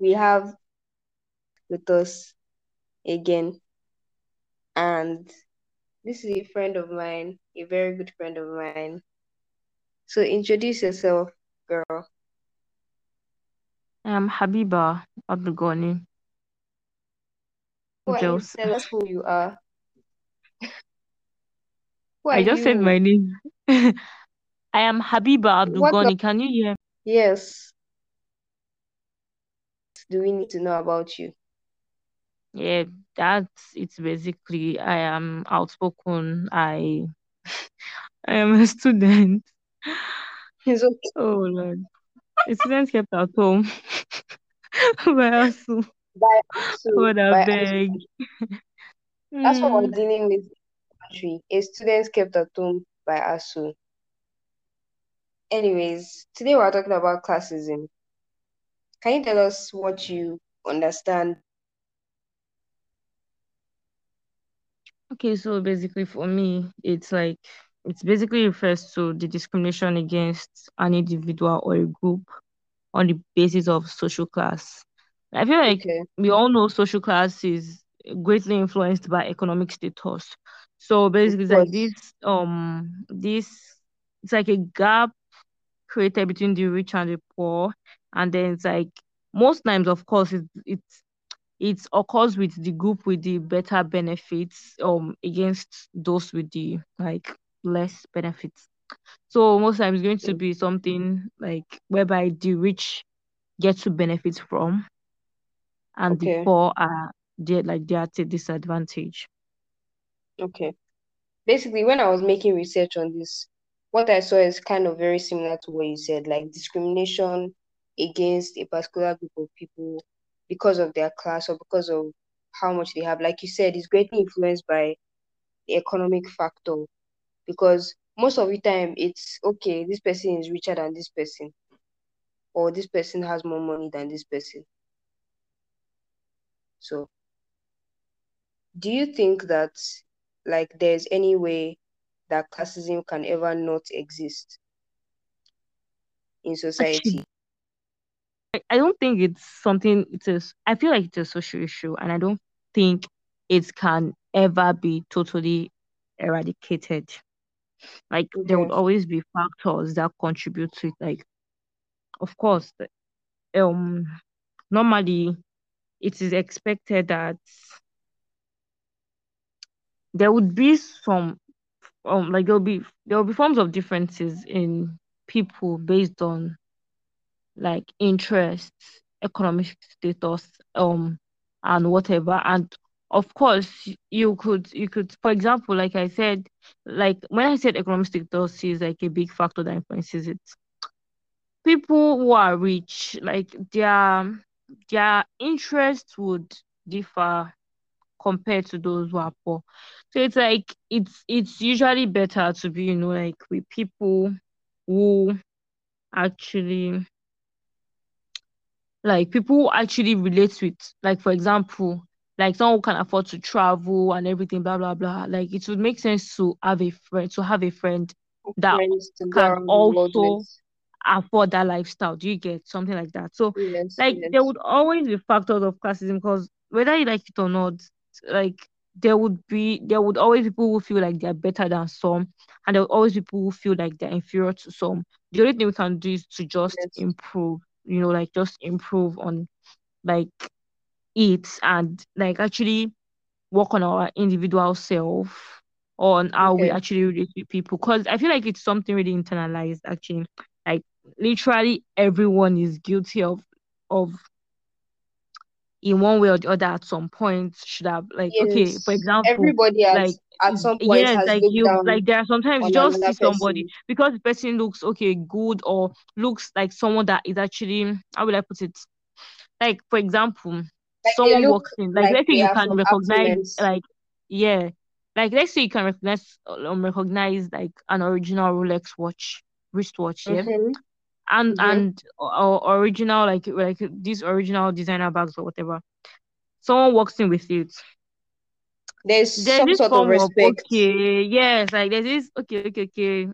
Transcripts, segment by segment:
we have with us again. And this is a friend of mine, a very good friend of mine. So introduce yourself, girl. I'm Habeebah are Tell us who you are. Who are I just said my name. I am Habeebah What Abdugoni. Can you hear? yes do we need to know about you? Yeah, that's it's basically I am outspoken. I I am a student. It's okay. Oh Lord. A student kept at home by ASUU. By God I by beg. That's what we're hmm. dealing with country. A student kept at home by ASUU. Anyways, today we're talking about classism. Can you tell us what you understand? Okay, so basically for me, it's like it's basically refers to the discrimination against an individual or a group on the basis of social class. I feel like Okay, we all know social class is greatly influenced by economic status. So basically, like this um this it's like a gap created between the rich and the poor, and then it's like most times, of course, it it's it occurs with the group with the better benefits um against those with the like less benefits. So most times it's going to be something like whereby the rich get to benefit from and the poor are they like they are at a disadvantage. okay. Basically, when I was making research on this, what I saw is kind of very similar to what you said, like discrimination against a particular group of people because of their class or because of how much they have. Like you said, it's greatly influenced by the economic factor because most of the time it's okay, this person is richer than this person, or this person has more money than this person. So, do you think that like there's any way that classism can ever not exist in society? I don't think it's something it is I feel like it's a social issue and I don't think it can ever be totally eradicated. Like there would always be factors that contribute to it. Like of course, um normally it is expected that there would be some um like there'll be there'll be forms of differences in people based on like interests, economic status, um, and whatever. And of course, you could you could, for example, like I said, like when I said economic status is like a big factor that influences it. People who are rich, like their their interests would differ compared to those who are poor. So it's like it's it's usually better to be, you know, like with people who actually like people actually relate with like for example like someone who can afford to travel and everything blah blah blah. Like it would make sense to have a friend to have a friend that friends can also afford that lifestyle. Do you get something like that? So Yes, like there would always be factors of classism because whether you like it or not like there would be there would always be people who feel like they're better than some and there would always be people who feel like they're inferior to some. The only thing we can do is to just yes. improve you know like just improve on like it and like actually work on our individual self on how we actually relate with people. Because I feel like it's something really internalized actually. Like literally everyone is guilty of of in one way or the other at some point should have like okay for example Everybody at like at some point yes has like you like there are sometimes you just see somebody person. because the person looks okay good or looks like someone that is actually how will I put it like for example Like someone walks in like like let's say you can recognize affluence. like yeah like let's say you can recognize um, recognize like an original Rolex watch wristwatch yeah Mm-hmm. And Mm-hmm. and or original like like these original designer bags or whatever someone walks in with it There's there's some this sort of form of respect. okay yes like there's this okay okay okay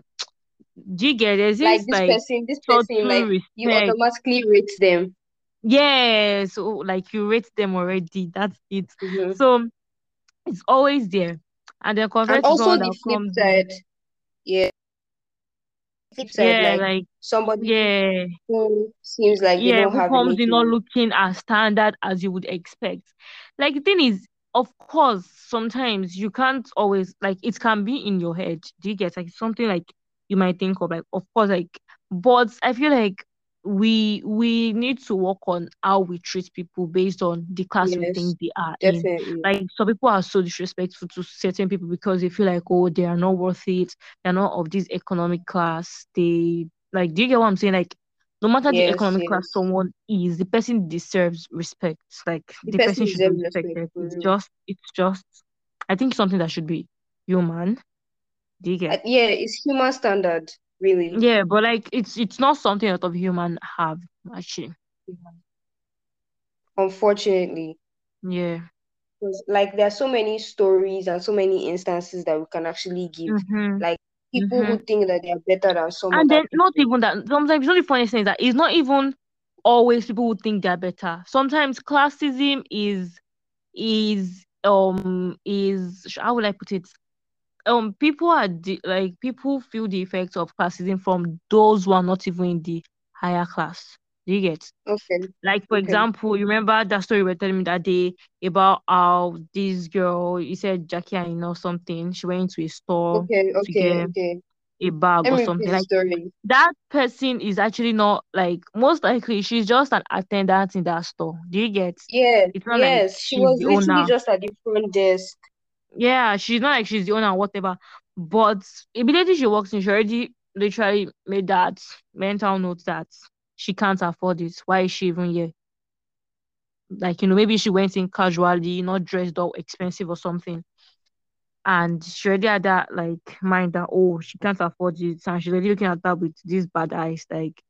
do you get there's Like this this like person, this person, like subtle you respect automatically rate them. yeah, so like you rate them already. That's it. Mm-hmm. So it's always there. And then And compared to also the flip comes side, yeah, flip side, yeah, like like somebody yeah, who seems like they yeah, don't who have comes in not looking as standard as you would expect. Like the thing is, of course, sometimes you can't always like it can be in your head. Do you get like something like you might think of like of course like but I feel like we we need to work on how we treat people based on the class we think they are in. Like some people are so disrespectful to certain people because they feel like oh they are not worth it, they're not of this economic class. They like do you get what I'm saying? Like no matter the Yes, economic class someone is, the person deserves respect. Like The the person person should be deserves respect respected. It's just it's just I think something that should be human. Do you get? Uh, yeah, it's human standard, really. Yeah, but like it's it's not something that of human have actually. Unfortunately, Yeah. because like there are so many stories and so many instances that we can actually give. Mm-hmm. Like people Mm-hmm. who think that they are better than some And then not people. even that. Sometimes you know the funny thing is that it's not even always people who think they're better. Sometimes classism is is um is how would I put it? Um people are like people feel the effects of classism from those who are not even in the higher class. Do you get? Okay, Like for okay, example, you remember that story you were telling me that day about how this girl, you said Jackie and you know something, she went into a store okay, to okay, get okay. a bag or something. Like story. that person is actually not like most likely she's just an attendant in that store. Do you get? Yeah, It's not like yes, she was literally owner. just at the front desk. Yeah, she's not like she's the owner or whatever. But immediately she walks in, she already literally made that mental note that she can't afford it. Why is she even here? Like, you know, maybe she went in casually, not dressed up expensive or something. And she already had that like mind that oh she can't afford it. And she's already looking at that with these bad eyes, like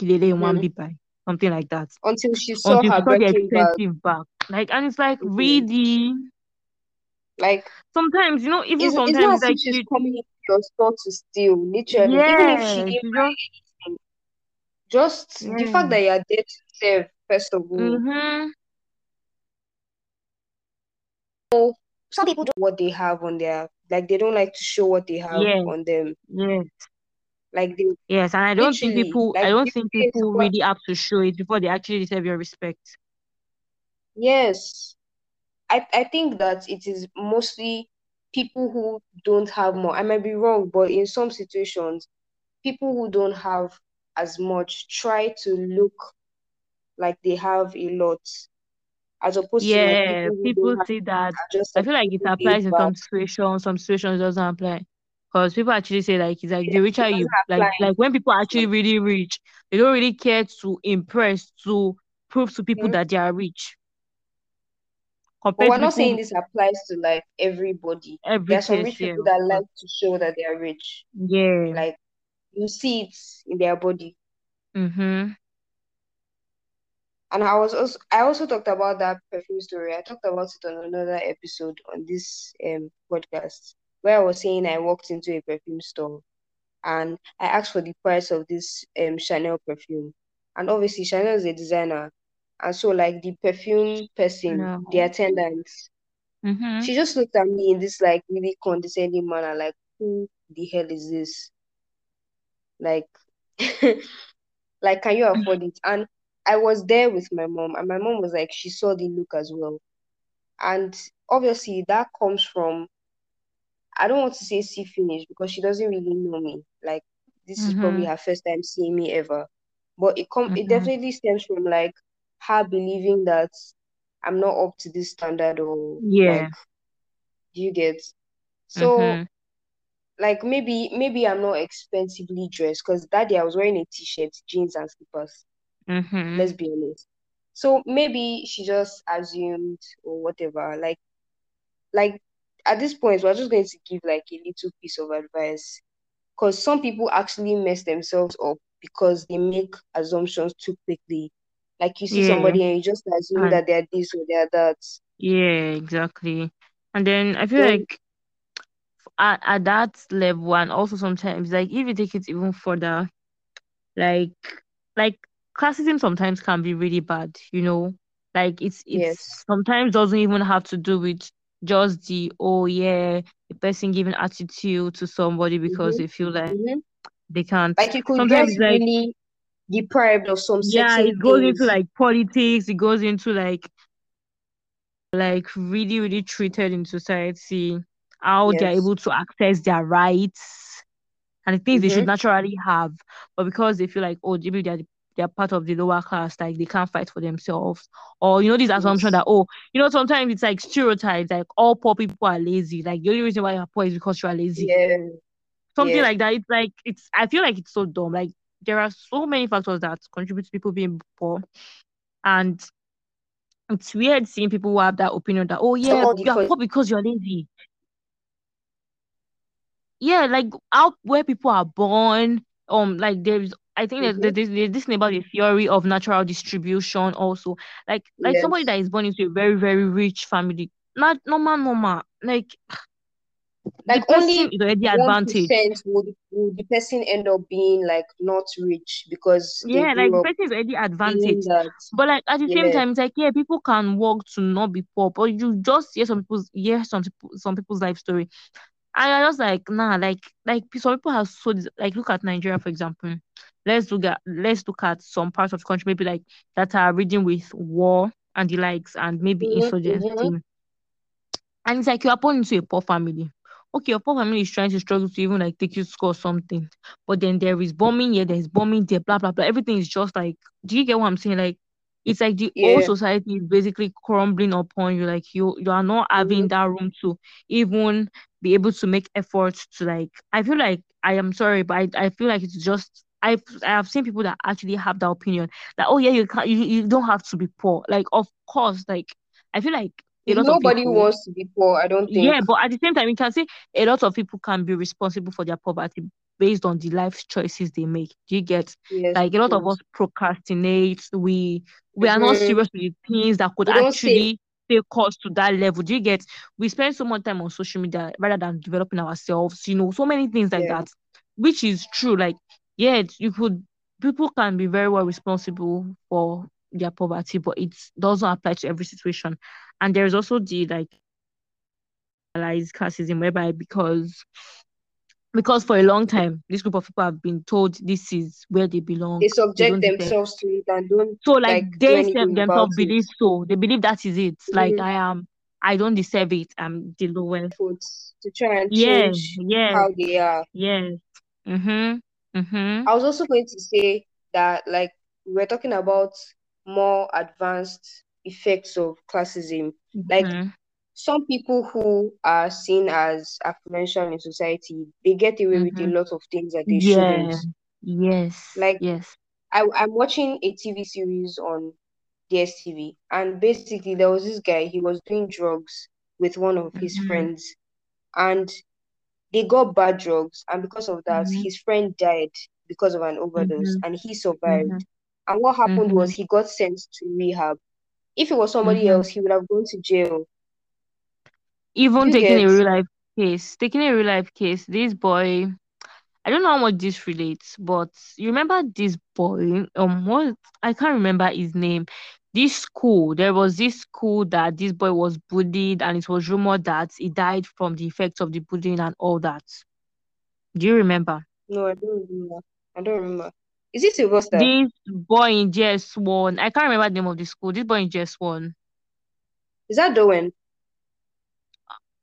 Kilele one hmm be by something like that. Until she saw Until her she saw the Birkin bag. expensive bag. Like and it's like hmm really Like sometimes, you know, even it's sometimes it's if like she's she coming into your store to steal, literally. Even if she didn't buy just anything, just the fact that you're there to serve, first of all. Mm-hmm. So Some people don't what they have on their like they don't like to show what they have Yeah, on them. yeah. Like they Yes, and I don't think people I don't think people really have to show it before they actually deserve your respect. yes. I, I think that it is mostly people who don't have more. I might be wrong, but in some situations, people who don't have as much try to look like they have a lot, as opposed to like Yeah, people people see that. I feel like it applies in some situations, some situations doesn't apply. Because people actually say like it's like Yeah, the richer you like apply like when people are actually really rich, they don't really care to impress to prove to people Mhm. that they are rich But compared we're to not saying this applies to like everybody. There every are some rich people that like to show that they are rich. Yeah. Like you see it in their body. Mm-hmm. And I was also I also talked about that perfume story. I talked about it on another episode on this um podcast where I was saying I walked into a perfume store and I asked for the price of this um Chanel perfume. And obviously Chanel is a designer. And so like the perfume person, No. the attendant, Mm-hmm. she just looked at me in this like really condescending manner, like, who the hell is this? Like like can you afford it? And I was there with my mom, and my mom was like, she saw the look as well. And obviously that comes from I don't want to say see finish because she doesn't really know me. Like this is probably Mm-hmm. her first time seeing me ever. But it come it Mm-hmm. definitely stems from like her believing that I'm not up to this standard or Yeah. like you get so Mm-hmm. like maybe maybe I'm not expensively dressed because that day I was wearing a t-shirt, jeans and slippers. Mm-hmm. Let's be honest. So maybe she just assumed or whatever. Like like at this point we're just going to give like a little piece of advice because some people actually mess themselves up because they make assumptions too quickly. Like you see Yeah. somebody and you just assume And that they're this or they're that. yeah, exactly. And then I feel Then like at, at that level and also sometimes like if you take it even further like like classism sometimes can be really bad, you know. Like it's it's Yes. sometimes doesn't even have to do with just the oh yeah, the person giving attitude to somebody because Mm-hmm. they feel like Mm-hmm. they can't. Like you could Sometimes get like really deprived of some yeah, it goes into like politics, it goes into like like really, really treated in society, how they're able to access their rights and the things they should Mm-hmm. naturally have, but because they feel like, oh, maybe they're they're part of the lower class, like they can't fight for themselves, or you know, this assumption Yes. that oh, you know, sometimes it's like stereotypes, like all poor people are lazy, like the only reason why you're poor is because you are lazy, Yeah. something Yeah. like that. It's like it's I feel like it's so dumb. Like there are so many factors that contribute to people being poor, and it's weird seeing people who have that opinion that oh yeah, Someone you are poor because you're lazy. yeah, like out where people are born, um, like there's I think mm-hmm. there's, there's this thing about the theory of natural distribution also. Like like somebody that Yes. is born into a very, very rich family, not normal, normal. Like the Like person only is already one advantaged. would would the person end up being like not rich because Yeah, like the person is already that. But like at the same time, it's like yeah, people can work to not be poor, but you just hear some people's hear some some people's life story. And I was like, nah, like like some people have so like look at Nigeria for example. Let's look at let's look at some parts of the country maybe like that are reading with war and the likes and maybe Mm-hmm. Mm-hmm. insurgency. And it's like you are born into a poor family. Okay, your poor family is trying to struggle to even like take you to school or something. But then there is bombing here, there's bombing there, blah blah blah. Everything is just like do you get what I'm saying? Like it's like the whole society is basically crumbling upon you. Like you you are not Mm-hmm. having that room to even be able to make efforts to like I feel like I am sorry, but I, I feel like it's just I've I have seen people that actually have that opinion that oh yeah you can't you, you don't have to be poor. Like of course, like I feel like a lot Nobody people wants to be poor, I don't think. yeah, but at the same time, you can say a lot of people can be responsible for their poverty based on the life choices they make. Do you get Yes, like a lot of us procrastinate, we we are not Mm-hmm. serious with the things that could We don't save. actually take us to that level. Do you get we spend so much time on social media rather than developing ourselves, you know, so many things like Yeah. that, which is true. Like, yeah, you could people can be very well responsible for their poverty, but it doesn't apply to every situation. And there's also the like realize classism whereby because because for a long time this group of people have been told this is where they belong They they subject don't themselves to it and don't so like like they them, anything about themselves it. believe so. They believe that is it. Like Mm-hmm. i am i don't deserve it. I'm the lowest. To try and yeah change yes. how they are. yes. Mm-hmm. Mm-hmm. I was also going to say that like we we're talking about more advanced effects of classism. Like mm-hmm. some people who are seen as affluential in society, they get away with a mm-hmm. lot of things that they yeah. shouldn't. yes. Like yes. I, I'm watching a TV series on DSTV, and basically there was this guy, he was doing drugs with one of his mm-hmm. friends, and they got bad drugs, and because of that, mm-hmm. his friend died because of an overdose, mm-hmm. and he mm-hmm. Survived. And what happened mm-hmm. was he got sent to rehab. If it was somebody mm-hmm else, he would have gone to jail. Even you taking a real life case taking a real life case this boy I don't know how much this relates, but you remember this boy? Um, what I can't remember his name. This school, there was this school that this boy was bullied, and it was rumored that he died from the effects of the bullying and all that. Do you remember? No, I don't remember. I don't remember. Is it Sylvester? This boy in JS1, I can't remember the name of the school. This boy in JS1, Is that Dowen?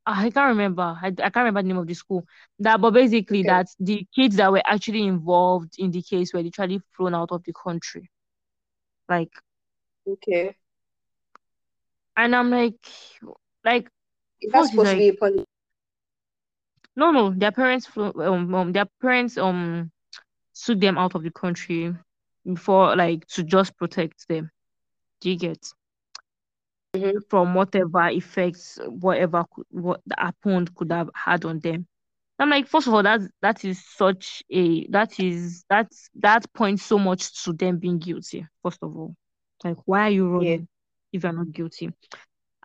I can't remember. I, I can't remember the name of the school. That, but basically, Okay. that the kids that were actually involved in the case were literally thrown out of the country. Like, Okay. and I'm like, like Is that supposed to be a no no their parents flew, um, um their parents um took them out of the country before like to just protect them. Do you get? Mm-hmm. from whatever effects whatever could, what happened could have had on them. I'm like first of all that that is such a that is that's that points so much to them being guilty first of all. Like why are you Yeah. running if you're not guilty?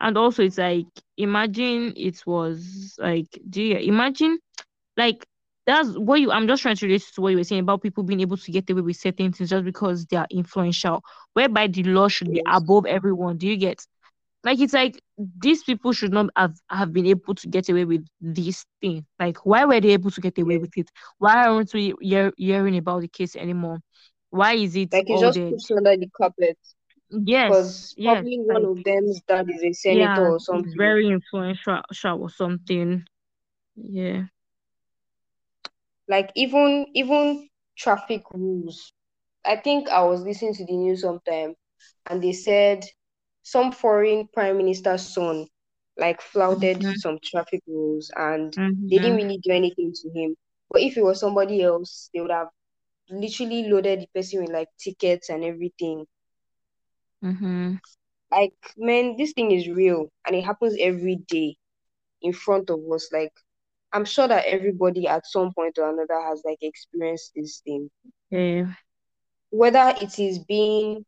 And also it's like imagine it was like do you imagine like that's what you I'm just trying to relate to what you were saying about people being able to get away with certain things just because they are influential, whereby the law should be above everyone. Do you get? Like it's like these people should not have, have been able to get away with this thing. Like why were they able to get away with it? Why aren't we hear, hearing about the case anymore? Why is it Like it's just dead? pushed under the carpet Yes, because yes, probably one like of them's dad is a senator yeah, or something. very influential or something. Yeah. Like even even traffic rules. I think I was listening to the news sometime and they said some foreign prime minister's son like flouted Mhm, some traffic rules and they didn't really do anything to him. But if it was somebody else, they would have literally loaded the person with like tickets and everything. Mm-hmm. Like, man, this thing is real and it happens every day in front of us. Like, I'm sure that everybody at some point or another has like experienced this thing. Yeah. Whether it is being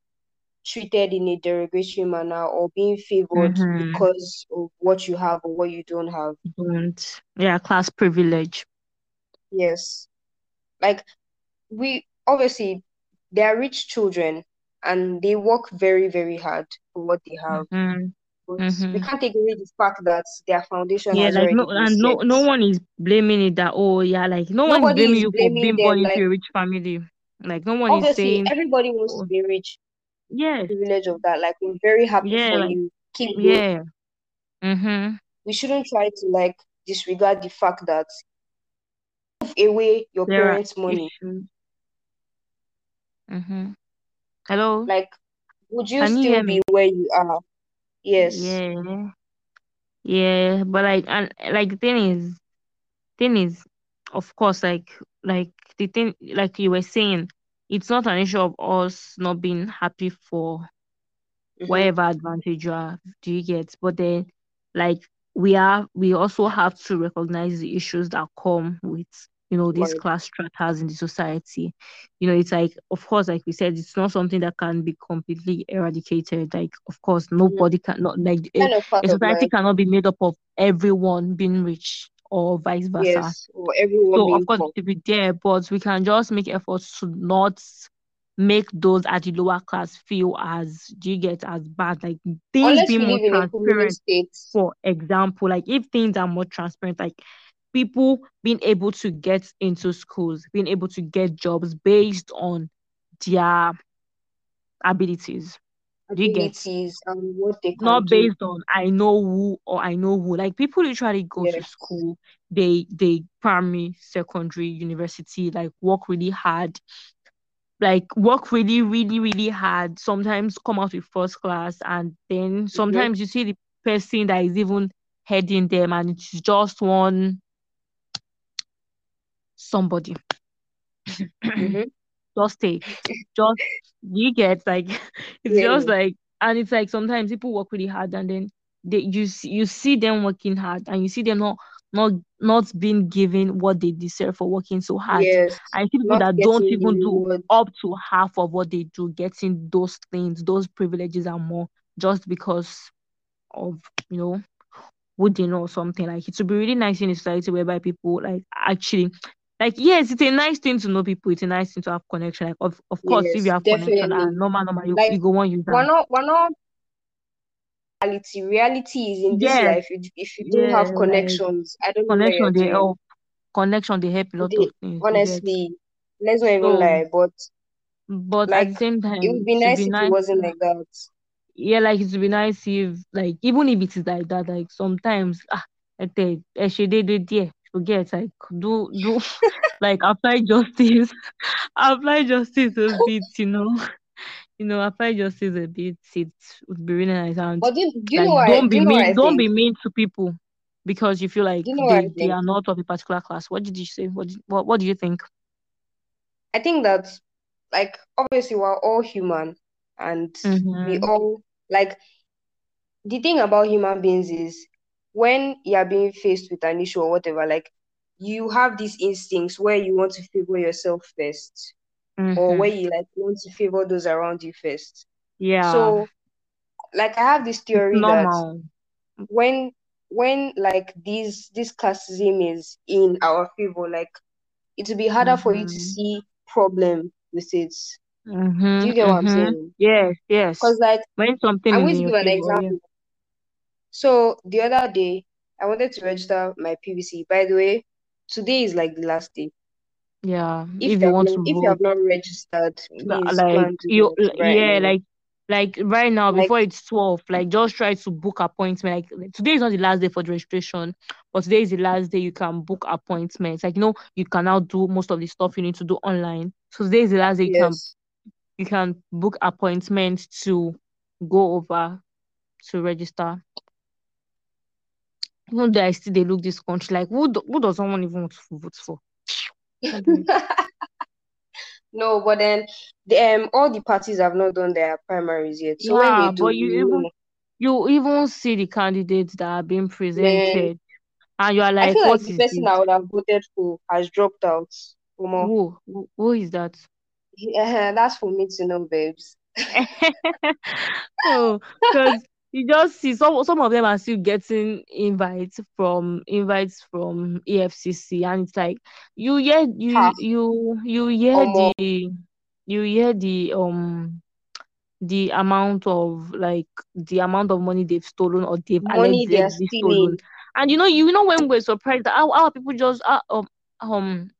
treated in a derogatory manner or being favored Mhm. because of what you have or what you don't have. Don't. Yeah, class privilege. Yes. Like we obviously they are rich children and they work very, very hard for what they have. Mhm, But we can't take away the fact that their foundation Yeah, like already no, and no, set. no one is blaming it that oh yeah, like no one is blaming is you for being born into Like a rich family. Like no one is obviously saying everybody wants to oh be rich. yes, Privilege of that. Like we're very happy yeah, for like you. Keep yeah. Mhm. We shouldn't try to like disregard the fact that give away your There are parents' money. Mhm. Hello? Like would you Can you still me? be where you are? Yes. Yeah. Yeah, but like and like the thing is thing is of course like like the thing like you were saying, it's not an issue of us not being happy for Mhm. whatever advantage you have, do you get? But then like we are we also have to recognize the issues that come with you know these Right. class strata has in the society. You know, it's like of course, like we said, it's not something that can be completely eradicated. Like of course, Mhm. nobody can not like a, Kind a society cannot be made up of everyone being rich or vice versa. Yes. Or everyone So of course poor. it will be there, but we can just make efforts to not make those at the lower class feel as do you get as bad. Like things Unless we more live in a communist transparent, for example, like if things are more transparent, like people being able to get into schools, being able to get jobs based on their abilities. Do you get? abilities and what they not do. based on I know who or I know who. Like people literally go to school, they they primary, secondary, university, like work really hard, like work really, really, really hard. Sometimes come out with first class, and then Mhm. sometimes you see the person that is even heading them, and it's just one somebody. Mhm. just take, just you get like it's Yeah. just like and it's like sometimes people work really hard and then they you you see them working hard and you see them not not not being given what they deserve for working so hard. Yes. I see people that don't even do up to half of what they do, getting those things, those privileges and more just because of you know who they know or something. Like it would be really nice in a society whereby people like actually like yes, it's a nice thing to know people. It's a nice thing to have connection. Like of, of course, if you have connection definitely. and normal, normal, you, Like you go on use we're not we're not reality. Reality is in this Yes, life. If, if you don't have like connections, I don't know what you're connection they help. Connection they help a lot They of things. You honestly, let's not even so, lie, but but at like the same time, it would be nice be if it wasn't like that. Yeah, like it would be nice if like even if it is like that, like sometimes ah, like they do there forget like do do like apply justice, apply justice a bit, you know. you know, apply justice a bit. It would be really nice and But do, do like, what, don't be you know what I mean, don't be mean to people because you feel like you know they they are not of a particular class. What did you say? What did, what what do you think? I think that like obviously we're all human and we Mm-hmm. all like the thing about human beings is when you're being faced with an issue or whatever, like you have these instincts where you want to favor yourself first or where Mm-hmm. you like want to favor those around you first. Yeah, So like I have this theory that when when like these this classism is in our favor, like it will be harder for you to Mm-hmm. see problem with it. Do Mm-hmm. you get what I'm Mm-hmm. saying? Yes, yes. Because like When something I'm is going in to your give an example. So the other day, I wanted to register my PVC. By the way, today is like the last day. Yeah. If If you want not, to if you have not registered, la- please go like you, right yeah, now. like like right now Like before it's 12, like just try to book appointment. Like like, today is not the last day for the registration, but today is the last day you can book appointments. Like you know, you can now do most of the stuff you need to do online. So today is the last day you can you can book appointments to go over to register. Even though I still they look this country like who do, who does someone even want to vote for? No, but then the um all the parties have not done their primaries yet. So when they Yeah, do, but you we even know. you even see the candidates that are being Man, presented, and you are like, I feel like what the person this? I would have voted for has dropped out. Who who, who is that? Yeah, that's for me to know, babes. oh, because you just see some some of them are still getting invites from invites from EFCC, and it's like you hear you you you hear the you hear the um the amount of like the amount of money they've stolen or they've Money they are stealing. and you know you know when we're surprised that how, how people just uh, um um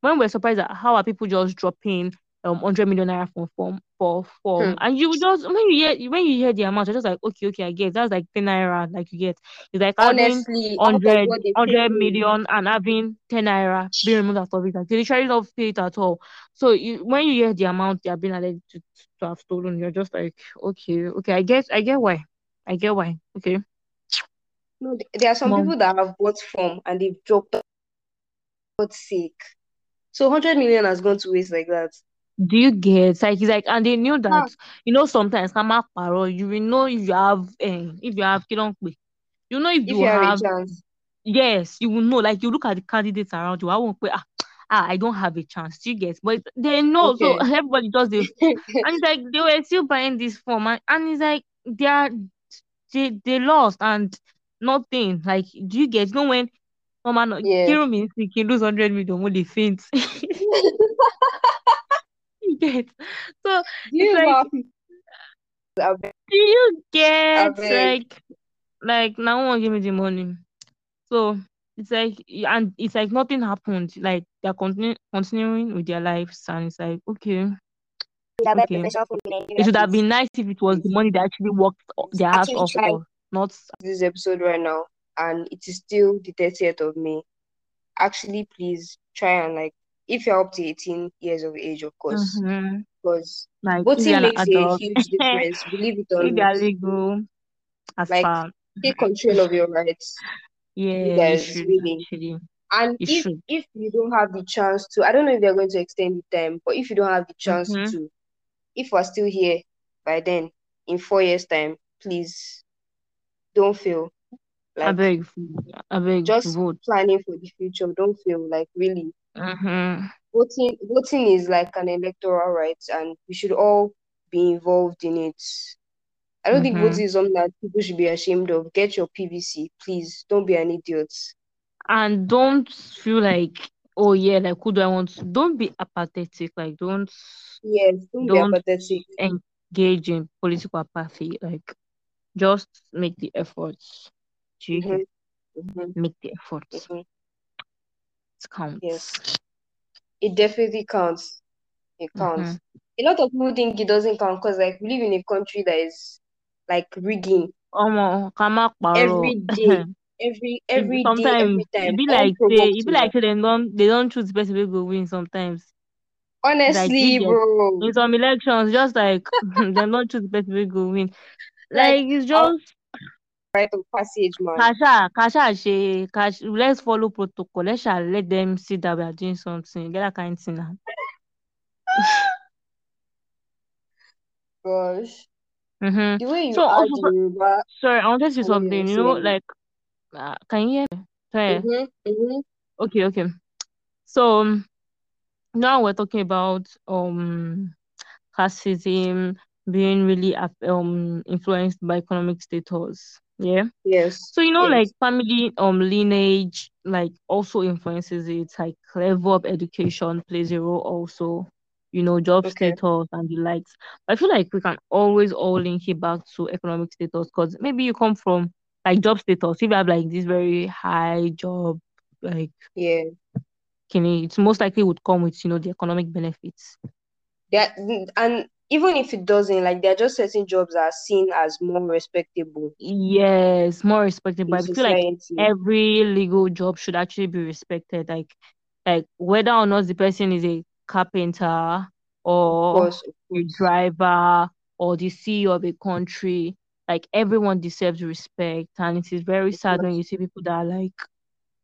when we're surprised at how are people just dropping um 100 million naira from form for form Hmm. and you just when you hear when you hear the amount you're just like okay okay I get that's like 10 naira like you get it's like Honestly, out 100 what they pay 100 me. million and having 10 naira being removed out of it like they literally don't pay it at all so you when you hear the amount they have been alleged to, to have stolen you're just like okay okay I get I get why I get why okay No, there are some mom people that have bought from and they've dropped for God's sake. So 100 million has gone to waste like that. Do you get like he's like and they knew that you know sometimes kama paro you will know if you have eh, if you have you know if if you you have a chance. yes you will know like you look at the candidates around you I won't pay ah, ah I don't have a chance. Do you get? But they know so everybody does this. And it's like they were still buying this form and, and it's like they are they they lost and nothing. Like do you get? You know when oh man Yeah. Kiru means he can lose hundred million when they faint you get so you like how people are very- Do you get like like now one give me the money? So it's like and it's like nothing happened. Like they're continu- continuing with their lives and it's like okay, they are very okay. It should have been nice if it was the money that actually worked their ass off for, not this episode right now and it is still the 30th of May. Actually, please try and like if you're up to 18 years of age, of course, Mhm. because like voting makes a huge difference, believe it or if not. legal as Like far take control of your rights, yeah, guys, really. actually And you if should. if you don't have the chance to, I don't know if they're going to extend the time, but if you don't have the chance Mm-hmm. to, if we're still here by then, in four years' time, please don't feel I like beg, I beg just vote. planning for the future. Don't feel like really Mm-hmm. voting. Voting is like an electoral right, and we should all be involved in it. I don't think Mm-hmm. voting is something that people should be ashamed of. Get your PVC, please. Don't be an idiot. and don't feel like oh yeah like who do i want to don't be apathetic like don't Yes, don't be don't apathetic. engage in political apathy like just make the efforts do you hmm get hmm make the efforts hmm it counts. Yes, it definitely counts. It mm-hmm. counts. A lot of people think it doesn't count because, like, we live in a country that is like rigging. Paro every day, every every sometimes every it time, be like say it be like say they don't they don't choose the person wey go win sometimes. Honestly, get bro, in some elections just like they don't choose the person wey go win. Like like it's just rite of passage, man. Kasha, Kasha, she, Kash, let's follow protocol. Let's shall let them see that we are doing something. Get that kind of thing now. Gosh, Mm-hmm. the way you So also, so- Yoruba, sorry, I wanted to say I know what something. You know, like, uh, can you hear me? Sorry. Mm-hmm, mm-hmm. Okay, okay. So um, now we're talking about um classism being really um influenced by economic status. Yeah. Yes. So you know, like family um lineage like also influences it. Like level of education plays a role also. You know, job Okay. status and the likes. But I feel like we can always all link it back to economic status because maybe you come from like job status. If you have like this very high job, like Yeah. can it's most likely would come with you know the economic benefits. That and even if it doesn't, like there are just certain jobs that are seen as more respectable Yes, more respected, but I feel like every legal job should actually be respected. Like, like whether or not the person is a carpenter or a driver or the CEO of a country, like everyone deserves respect. And it is very sad when you see people that are like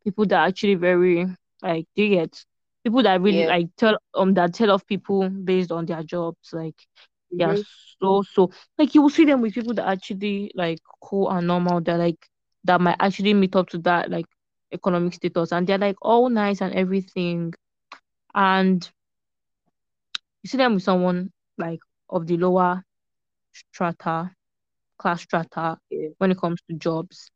people that are actually very like do you get people that really Yeah. like tell um that tell off people based on their jobs like they are so so like you will see them with people that actually like cool and normal they're like that might actually meet up to that like economic status and they're like all nice and everything and you see them with someone like of the lower strata class strata Yeah. when it comes to jobs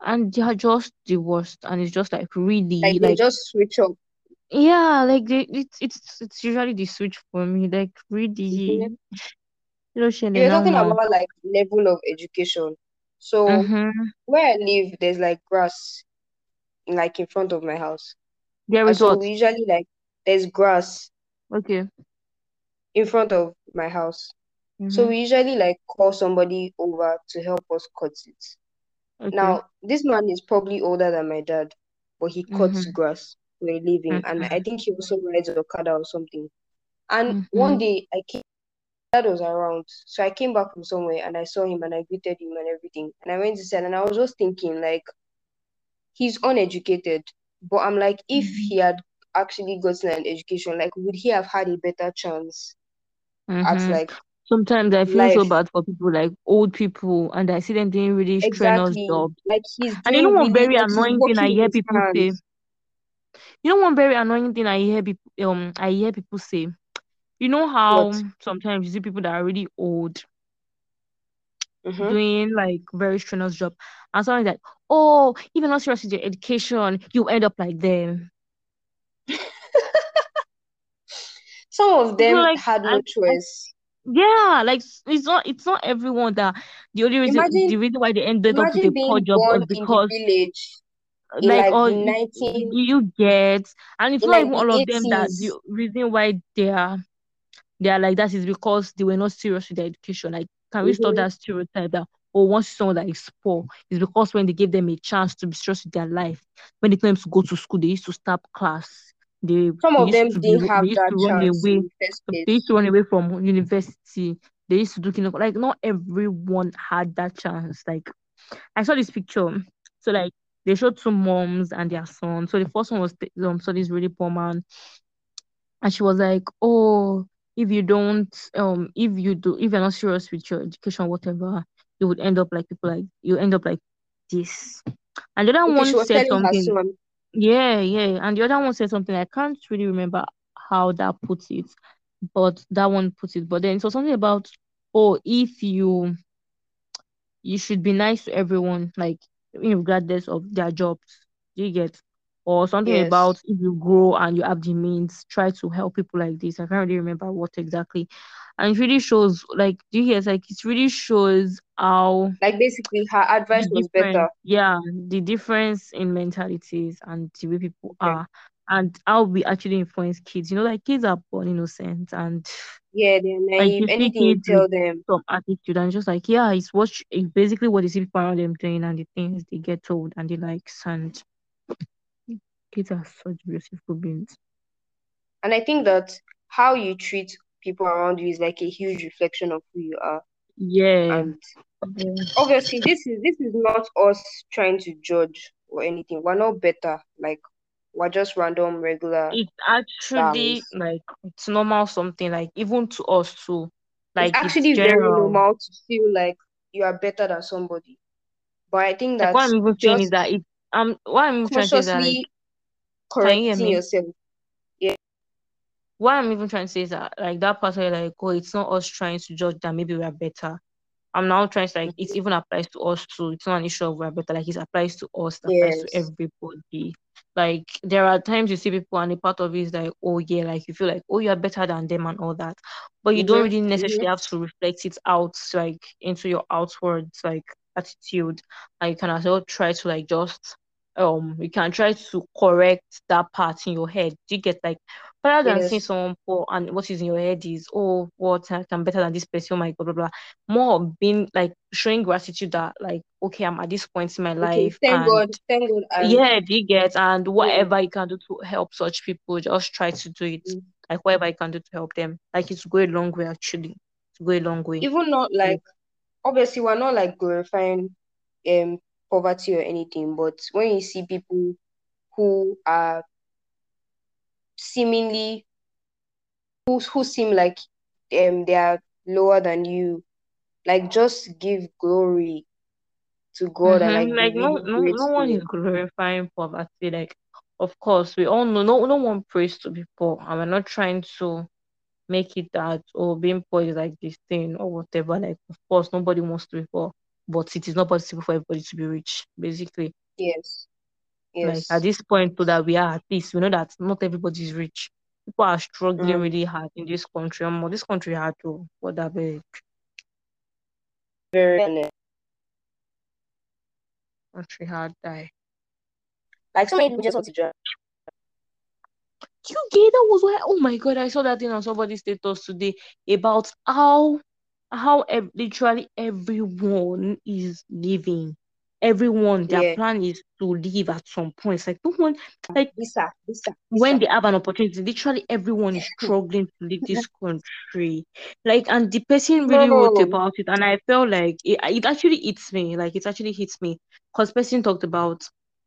and they are just the worst and it's just like Like really they like just switch up. Yeah, like they, it's it's it's usually the switch for me. Like Mm-hmm. really, you know, You now talking about like level of education. So Mm-hmm. where I live, there's like grass like in front of my house. There is so what? usually like there's grass Okay. in front of my house. So Mm-hmm. we usually like call somebody over to help us cut it. Okay. Now, this man is probably older than my dad, but he cuts Mm-hmm. grass a living. And I Mm-hmm. think he also rides Okada or something. And one Mm-hmm. day I came, dad was around. So I came back from somewhere and I saw him and I greeted him and everything. And I went inside and I was just thinking, like, he's uneducated. But I'm like, if he had actually gotten an education, like, would he have had a better chance at Mm-hmm. like Sometimes I feel so bad for people like old people, and I see them doing really strenuous Exactly. jobs. Like he's And you know one really very annoying thing I hear people say. You know one very annoying thing I hear people um I hear people say. You know how What? sometimes you see people that are really old Mm-hmm. doing like very strenuous job and someone's like oh you're not serious with your education you end up like them Some of them like had no I choice. yeah like it's not it's not everyone that the only reason Imagine the reason why they ended up with a poor job was born in the because village like like or you, 19 you get and it's not like even all of them that the reason why they are they are like that is because they were not serious with their education. Like, can we stop Mm-hmm. that stereotype that oh, once someone that is poor is because when they gave them a chance to be serious with their life, when they came to go to school, they used to stop class. They Some they of them didn't they have used that to run chance away. They used to run away from university. They used to do kind of like not everyone had that chance. Like I saw this picture. So like they showed two moms and their son. So the first one was um so this really poor man and she was like, "Oh, if you don't, um, if you do, if you're not serious with your education, whatever, you would end up like people like you end up like this." And the other Okay, one said something, yeah, yeah, and the other one said something. I can't really remember how that puts it, but that one puts it. But then so something about, oh, if you you should be nice to everyone, like regardless of their jobs. Do you get? Or something yes. about if you grow and you have the means, try to help people like this. I can't really remember what exactly. And it really shows, like, do you get? Like, it really shows how Like basically her advice was better. yeah, the difference in mentalities and the way people Okay. are, and how we actually influence kids. You know, like kids are born innocent and Yeah, they're like naive. see Anything you tell them. some attitude and just like yeah, it's what it's basically what they see people around them doing and the things they get told and they likes and kids are such beautiful beings. And I think that how you treat people around you is like a huge reflection of who you are. Yeah. And yeah. obviously this is this is not us trying to judge or anything. We're not better. Like we're just random regular It's actually like it's normal something like even to us too. Like it's actually very normal to feel like you are better than somebody. But I think Like what that I'm even saying is that it um what I'm trying to say is that like consciously you hear correcting me? yourself. Yeah. What I'm even trying to say is that like that part where like oh it's not us trying to judge that maybe we are better I'm now trying to like mm-hmm. it even applies to us too. It's not an issue of we're better, like it applies to us, it applies yes. to everybody. Like there are times you see people and a part of it is like, oh yeah, like you feel like oh you're better than them and all that. But you mm-hmm. don't really necessarily mm-hmm. have to reflect it out like into your outwards like attitude. And you can as well try to like just um you can try to correct that part in your head. Do you get like rather than yes. seeing someone poor and what is in your head is oh what I'm better than this person, oh my god, blah blah. More of being like showing gratitude that like okay, I'm at this point in my okay, life. Thank and, God, thank God. Yeah, do you get and whatever yeah. you can do to help such people, just try to do it. Mm-hmm. Like whatever you can do to help them. Like it's go a long way actually. It's go a long way. Even not like yeah. obviously we're not like glorifying um poverty or anything, but when you see people who are seemingly who who seem like um they are lower than you, like just give glory to God mm-hmm. and like, like no no no one is glorifying poverty. Like of course we all know no no one prays to be poor and we're not trying to make it that or oh, being poor is like this thing or whatever. Like of course nobody wants to be poor but it is not possible for everybody to be rich, basically. Yes. Yes. Like at this point, so that we are at least we know that not everybody is rich. People are struggling mm. really hard in this country. Um, this country hard to what that big. Very country hard die. Like so many people just want to join. You get that was why oh my god, I saw that thing on somebody's status today about how how ev- literally everyone is living. Everyone, their yeah. plan is to leave at some point. It's like no one, like visa, visa, when they have an opportunity, literally everyone is struggling to leave this country. Like, and the person really no. wrote about it, and I felt like it, it actually hits me. Like, it actually hits me because person talked about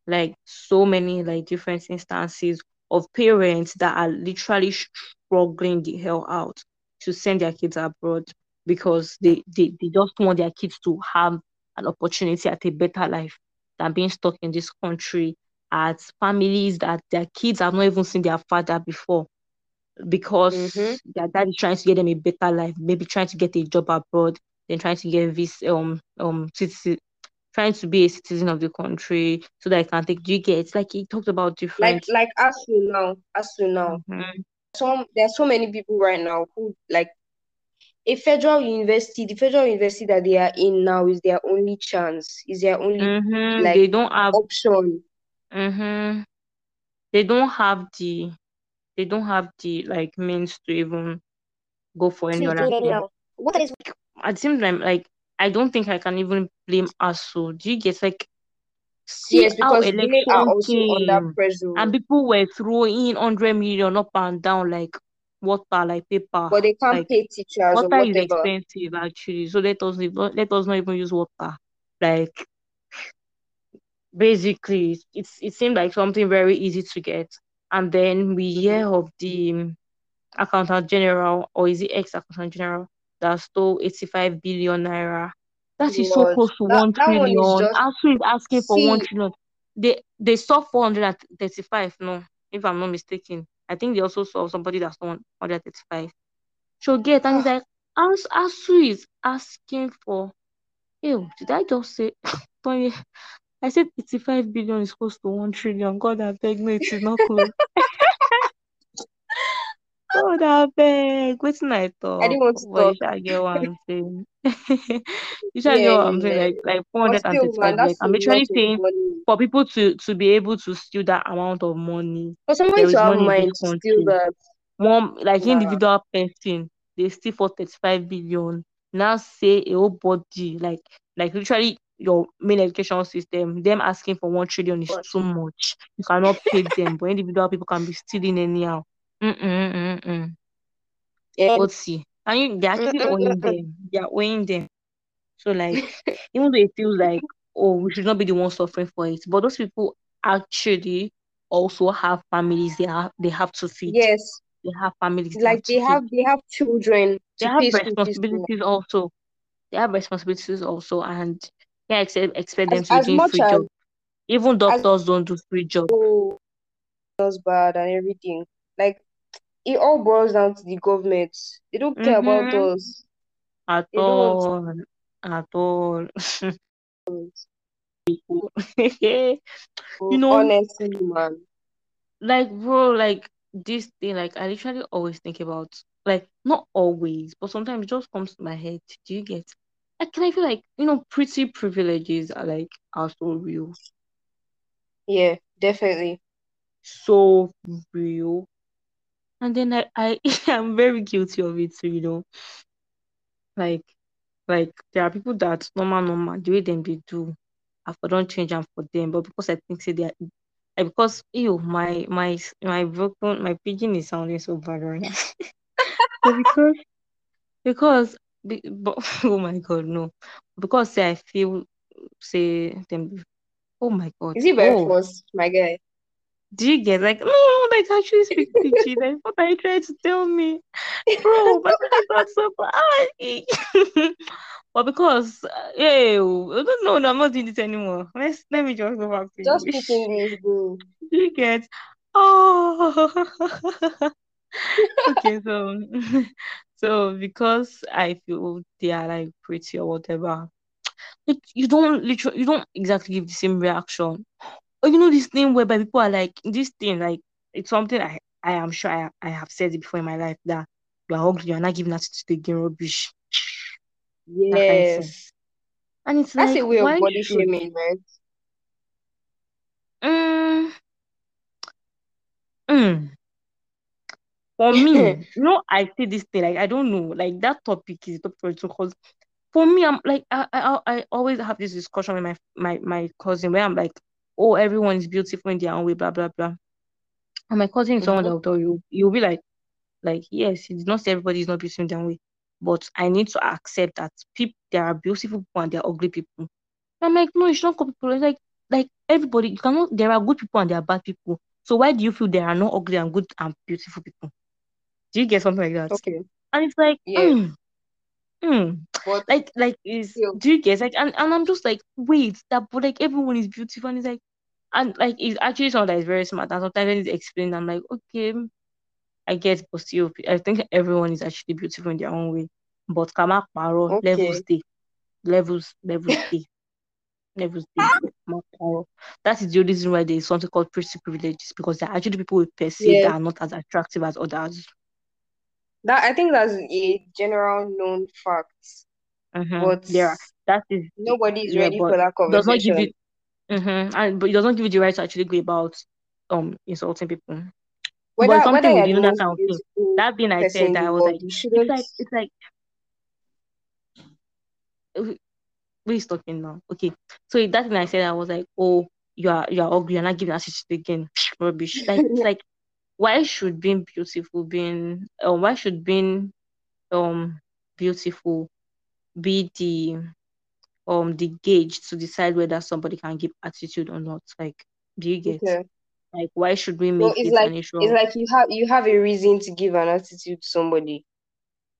like so many like different instances of parents that are literally struggling the hell out to send their kids abroad because they, they, they just want their kids to have an opportunity at a better life than being stuck in this country at families that their kids have not even seen their father before because mm-hmm. their dad is trying to get them a better life, maybe trying to get a job abroad, then trying to get this um um citizen, trying to be a citizen of the country so that I can take. You get? It's like he talked about different. Like like as you know, as you know, mm-hmm. some there are so many people right now who like a federal university, the federal university that they are in now is their only chance, is their only mm-hmm. like they don't have option. Mm-hmm. They don't have the they don't have the like means to even go for any other thing. What is at the same time, like I don't think I can even blame ASUU. Do you get like see yes, because they are also came, under pressure. And people were throwing hundred million up and down like water like paper. But they can't like, pay teachers water is expensive actually. So let us let us not even use water. Like basically it's it seemed like something very easy to get. And then we mm-hmm. hear of the accountant general or is it ex accountant general that stole 85 billion naira. That is so close to that, one that trillion. One is, just... asking for See, one trillion. They they saw 435, no, if I'm not mistaken. I think they also saw somebody that's on 135. So get and ah. he's like, as ASUU is asking for ew, did I just say I said 85 billion is close to 1 trillion. God, I beg, no, it is not close. God, I beg. What's I thought? I didn't want to talk. You get what I'm saying. you should yeah, get what I'm saying. Like, like 435 like, I'm literally saying for people to to be able to steal that amount of money. For someone to have mind to steal that. One, like individual person, they steal for 35 billion. Now say a whole body, like, like literally your main education system, them asking for one trillion is too much. You cannot pay them, but individual people can be stealing anyhow. Mm-mm, mm-mm. Yeah. Let's see. And you, they're actually owing them. They're owing them. So like, even though it feels like, oh, we should not be the ones suffering for it, but those people actually also have families they have they have to feed. Yes. They have families. Like they have feed. they have children. They have responsibilities also. They have responsibilities also, and yeah, expect expect them to do free job. Even doctors as, don't do free job. Oh, bad and everything. Like it all boils down to the government. They don't care mm-hmm. about us. At they all. Don't. at all. You know, honestly, man. like bro, like this thing, like I literally always think about like not always, but sometimes it just comes to my head. Do you get? Like, can I feel like you know, pretty privileges are like are so real, Yeah, definitely. so real. And then I, I am very guilty of it you know. Like, like there are people that normal, normal, the way them they do, I for don't change them for them, but because I think say they are, because you my my my broken my pidgin is sounding so bad right now. but because because be, but oh my god no, because say I feel say them. Oh my god, Is it very oh. my guy? Do you get like no, no, like actually speak PG? Like what are you trying to tell me, bro? My is not so bad. but because uh, yeah, no, no, no, I'm not doing this anymore. Let's let me just go back to Just English. speak English, bro. Do you get? Oh, okay. So, so because I feel they are like pretty or whatever, like you don't literally, you don't exactly give the same reaction oh, you know this thing whereby people are like this thing like it's something I I am sure I, I have said it before in my life that you are ugly, you are not giving attitude to the game rubbish. That kind of thing. Yes. And it's That's like a way of body shaming, right? mm, mm. for me, you know, I say this thing like I don't know, like that topic is topic for it because for me, I'm like I, I I always have this discussion with my my my cousin where I'm like, oh, everyone is beautiful in their own way, blah blah blah. And my cousin is someone that Mhm. will tell you, you'll be like, like yes, he did not say everybody is not beautiful in their way, but I need to accept that people there are beautiful people and there are ugly people. I'm like, no, you should not call people. It's like like everybody, you cannot there are good people and there are bad people. So why do you feel there are no ugly and good and beautiful people? Do you get something like that? Okay. And it's like, Yeah. mm, mm, But like like is still, do you get like and, and I'm just like, wait, that but like everyone is beautiful and it's like and like it's actually someone that is very smart and sometimes when it's explained, I'm like, okay, I get but still I think everyone is actually beautiful in their own way. But kama paro levels day. Levels levels day. Levels day. That is the only reason why there is something called pretty privileges because they're actually people we perceive Yeah. that are not as attractive as others. That I think that's a general known fact. Mm-hmm. But yeah, that is nobody is yeah, ready for that does not give conversation. you mm-hmm, and but it does not give you the right to actually go about um insulting people. But Whether whether something with you know that of thing. That thing I said that I was like, it's like it's like is talking now? Okay, so that thing I said I was like, oh, you are you are ugly, you're not giving us attitude again, rubbish. Like it's like why should being beautiful being um why should being um beautiful be the um the gauge to decide whether somebody can give attitude or not? Like, do you get Okay. like why should we make it's it like an issue it's like you have you have a reason to give an attitude to somebody.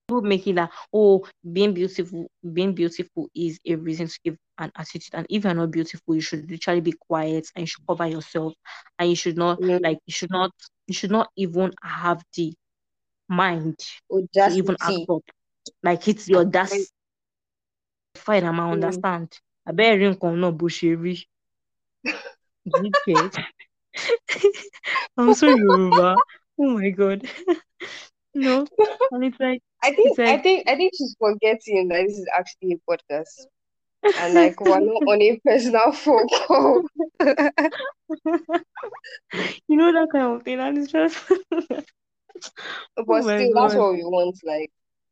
people making that oh being beautiful being beautiful is a reason to give an attitude and if you're not beautiful you should literally be quiet and you should cover yourself and you should not Mm, like you should not you should not even have the mind to even act up like it's the audacity fine I might Mm, understand abẹ́rẹ́ nǹkan náà bó ṣe rí. Do I'm so Yoruba oh my god. No. And it's like I think I think I think she's forgetting that this is actually a podcast. And like we're not on a personal phone call. you know that kind of thing and it's just oh But my still, that's god. what we want. Like.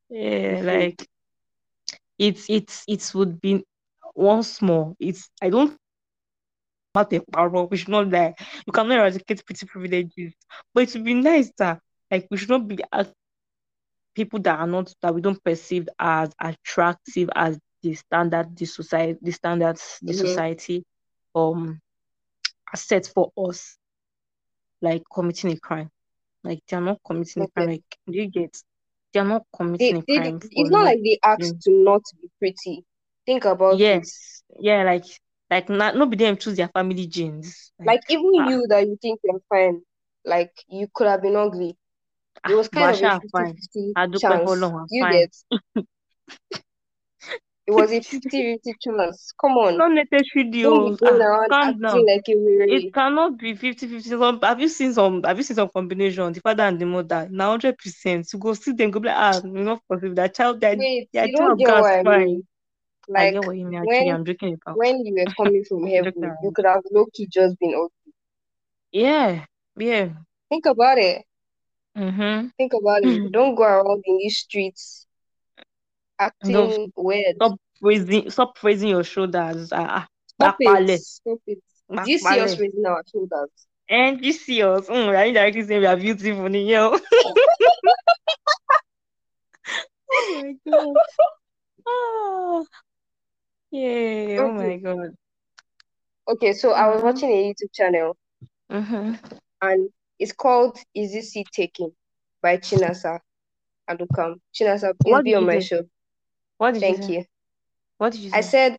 Yeah like it's it's it would be once more. It's i don't want a power. We should not lie. You cannot eradicate pretty privileges. But it would be nice that like we should not be as people that are not that we don't perceive as attractive as the standard the society the standards the Mhm. society um set for us like committing a crime. Like they're not committing a crime. Like do you get they're not They committing a they crime it's not like they asked to not be pretty. Think about it. yes yeah like like not be them choose their family genes like Like even ah you that you think you're fine, like you could have been ugly. It ah was kind of a Basha fine 50-50 Adupe chance. You fine get It was a 50 50 chance. Come on. Not necessary Don't be deals. going around calm down. like a It cannot be 50 50. Some, have you seen some have you seen some combination? The father and the mother. Now hundred percent. You go see them, go be like, ah, not possible. That child Wait, their you don't get what I fine. mean. I Like get what you mean actually. when I'm joking about. when you were coming from heaven, you could have low key just been okay. Yeah, yeah. Think about it. Mm-hmm. Think about it. Don't go around in these streets No, acting weird. stop raising stop raising your shoulders. Ah, ah, Stop it. Stop it. Do you see us raising our shoulders? And you see us. Mm, we are indirectly saying we are beautiful, Niyeo. Oh my god. Oh, yeah. Oh my god. Okay, so I was Mm-hmm. watching a YouTube channel Mm-hmm. and it's called Is This Seat Taking by Chinasa Adukam. Chinasa, please What be on my show. What did you Thank say? you. What did you I said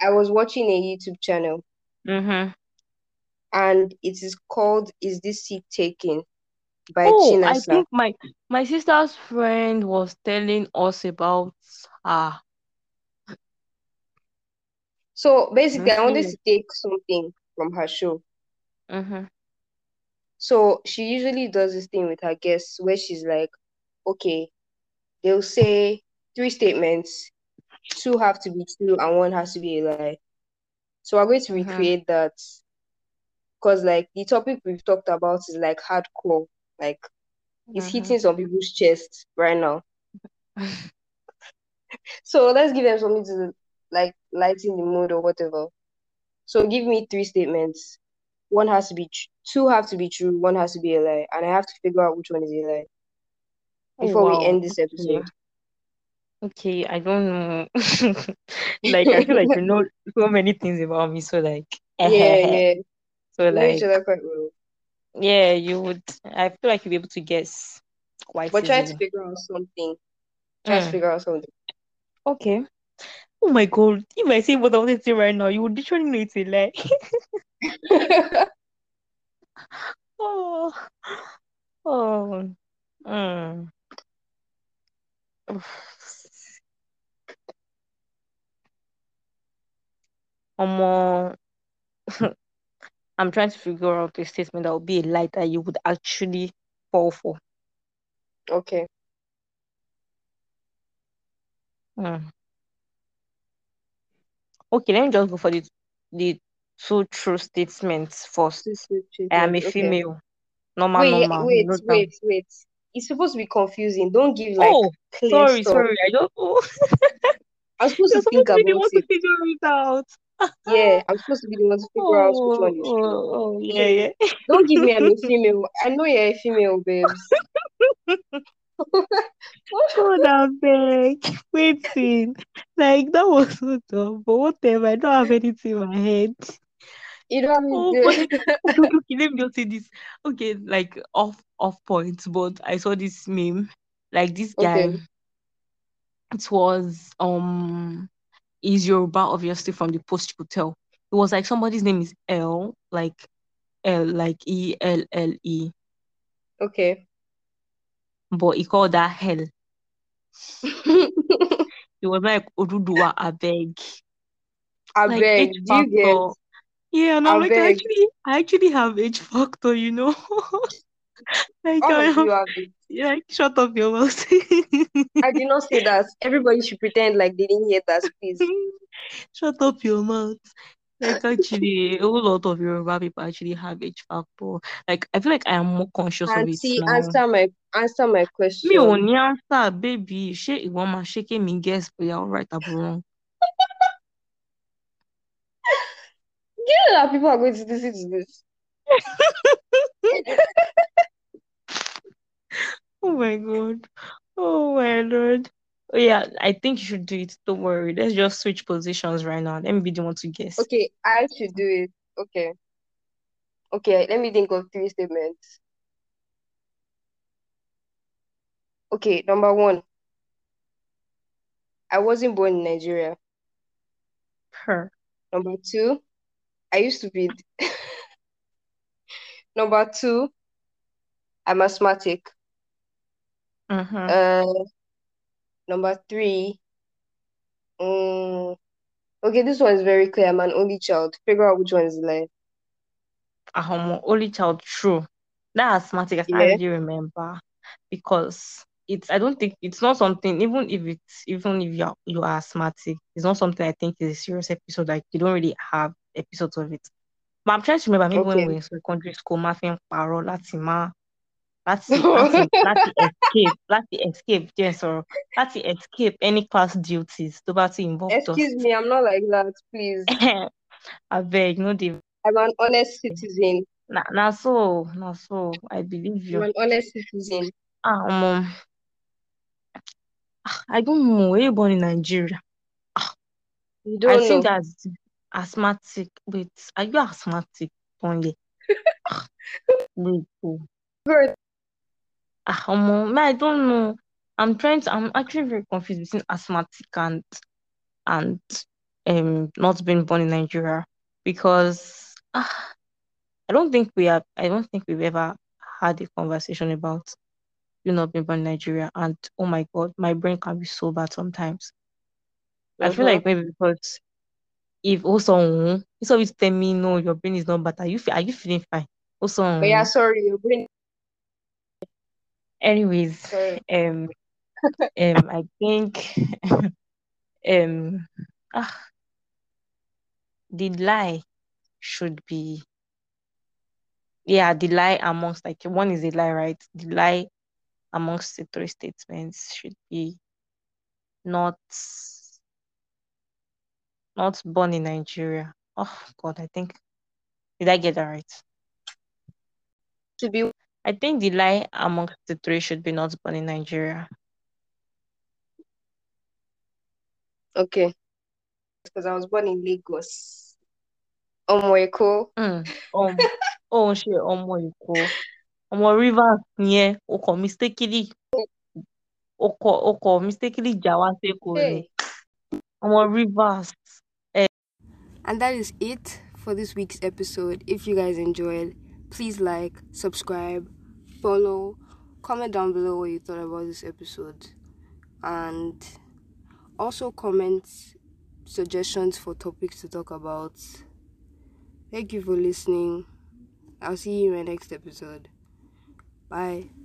I was watching a YouTube channel Mm-hmm. and it is called Is This Seat Taking by Oh, I think my my sister's friend was telling us about her. So basically, I wanted Mm-hmm. to take something from her show. Mm-hmm. So she usually does this thing with her guests where she's like, okay, they'll say three statements, two have to be true and one has to be a lie. So we're going to Mm-hmm. recreate that because like the topic we've talked about is like hardcore, like it's Mm-hmm. hitting some people's chest right now. So let's give them something to like lighten the mood or whatever. So give me three statements. One has to be tr- two have to be true, one has to be a lie, and I have to figure out which one is a lie Oh before we end this episode. Okay, I don't know. Like I feel like you know so many things about me, so like Yeah, yeah. so We know each like well. yeah, you would I feel like you'll be able to guess quite But try to figure out something. Try to Mm. figure out something. Okay. Oh my god, if I say what I wanted to say right now, you would literally know it's a lie. Oh, oh, mm. Oof. Omo, I'm trying to figure out a statement that would be a lie that you would actually fall for. Okay. Mm. Okay, let me just go for the the two true statements first. Two true I am a. Okay. female. Normal, Wait, normal. wait, down. wait, wait. It's supposed to be confusing. Don't give like Oh, sorry, stuff. sorry. I don't know. I'm supposed You're to think supposed to about one to figure it out. Yeah, I'm supposed to be the one to figure out which one is true. oh, oh, yeah, yeah. don't give me I'm a female. I know you're a female, babes. God, I beg. Waiting. Like, that was so dumb. But whatever. I don't have anything in my head. You don't have Oh, to but do okay, okay, okay, let me just say this. Okay, like, off, off point, but I saw this meme. Like, this guy, Okay. it was, um, is Yoruba, obviously, from the post you could tell. It was like somebody's name is L, like, L, like E L L E, Okay. but he called that hell. It was like Oduduwa, I beg. I Like do you get? Yeah, and I'm I like, I actually, I actually have H factor, you know. Like All I of you have it. like, shut up your mouth. I did not say that. Everybody should pretend like they didn't hear that, please. Shut up your mouth. Like actually, a whole lot of Yoruba people actually have H factor. Like I feel like I am more conscious of it Auntie, now. answer my answer my question. ní answer, baby. Máa ṣe kí mi guess bóyá all right àbí wrong? Do you know that people are going to listen to this? Oh my god. Oh my lord. Oh yeah, I think you should do it. Don't worry. Let's just switch positions right now. Let me be the one to guess. Okay, I should do it. Okay. Okay, let me think of three statements. Okay, number one, I wasn't born in Nigeria. Her. Number two, I used to be. Number two, I'm asthmatic. Mm-hmm. Uh, number three, Mm, okay, this one is very clear. I'm an only child. Figure out which one is the lie. I'm only child. True. That asthmatic, I Yeah. remember because it's. I don't think it's not something. Even if it's even if you're you are asthmatic, it's not something I think is a serious episode. Like you don't really have episodes of it. But I'm trying to remember maybe when we Okay. were in secondary school, máa fi ń parọ́ láti má láti láti láti escape láti escape jẹ́ sọ̀rọ̀ láti escape any class duties tó bá ti involve Excuse dust. me, I'm not like that, please. Abeg, no dey. I'm an honest citizen. Na na so na so I believe you. I'm an honest citizen. Ah, omo. Ah, I don't know. Were you born in Nigeria? You don't know. think that's asthmatic. Wait, are you asthmatic, Tonye? Ah, Wait, oh. Ah, I don't know. I'm trying to. I'm actually very confused between asthmatic and and um not being born in Nigeria because ah, I don't think we have. I don't think we've ever had a conversation about you not being born in Nigeria. And oh my God, my brain can be so bad sometimes. I feel like maybe because if also it's always telling me no, your brain is not bad. Are you are you feeling fine? Also, But yeah, sorry, your brain. Anyways, Sorry. um, um, I think um, ah, the lie should be yeah, the lie amongst like one is a lie, right? The lie amongst the three statements should be not not born in Nigeria. Oh God, I think did I get that right? To be I think the lie amongst the three should be not born in Nigeria. okay. Because I was born in Lagos. Omoeko. Mm. Um, oh shit, ọmọ Èkó. Ọmọ Rivers yẹn, o kò mistakenly o kò o mistakenly jà wá s'Èkó ni. Hey. Ọmọ Rivers. And that is it for this week's episode. If you guys enjoyed, please like, subscribe, follow, comment down below what you thought about this episode, and also comment suggestions for topics to talk about. Thank you for listening. I'll see you in my next episode. Bye.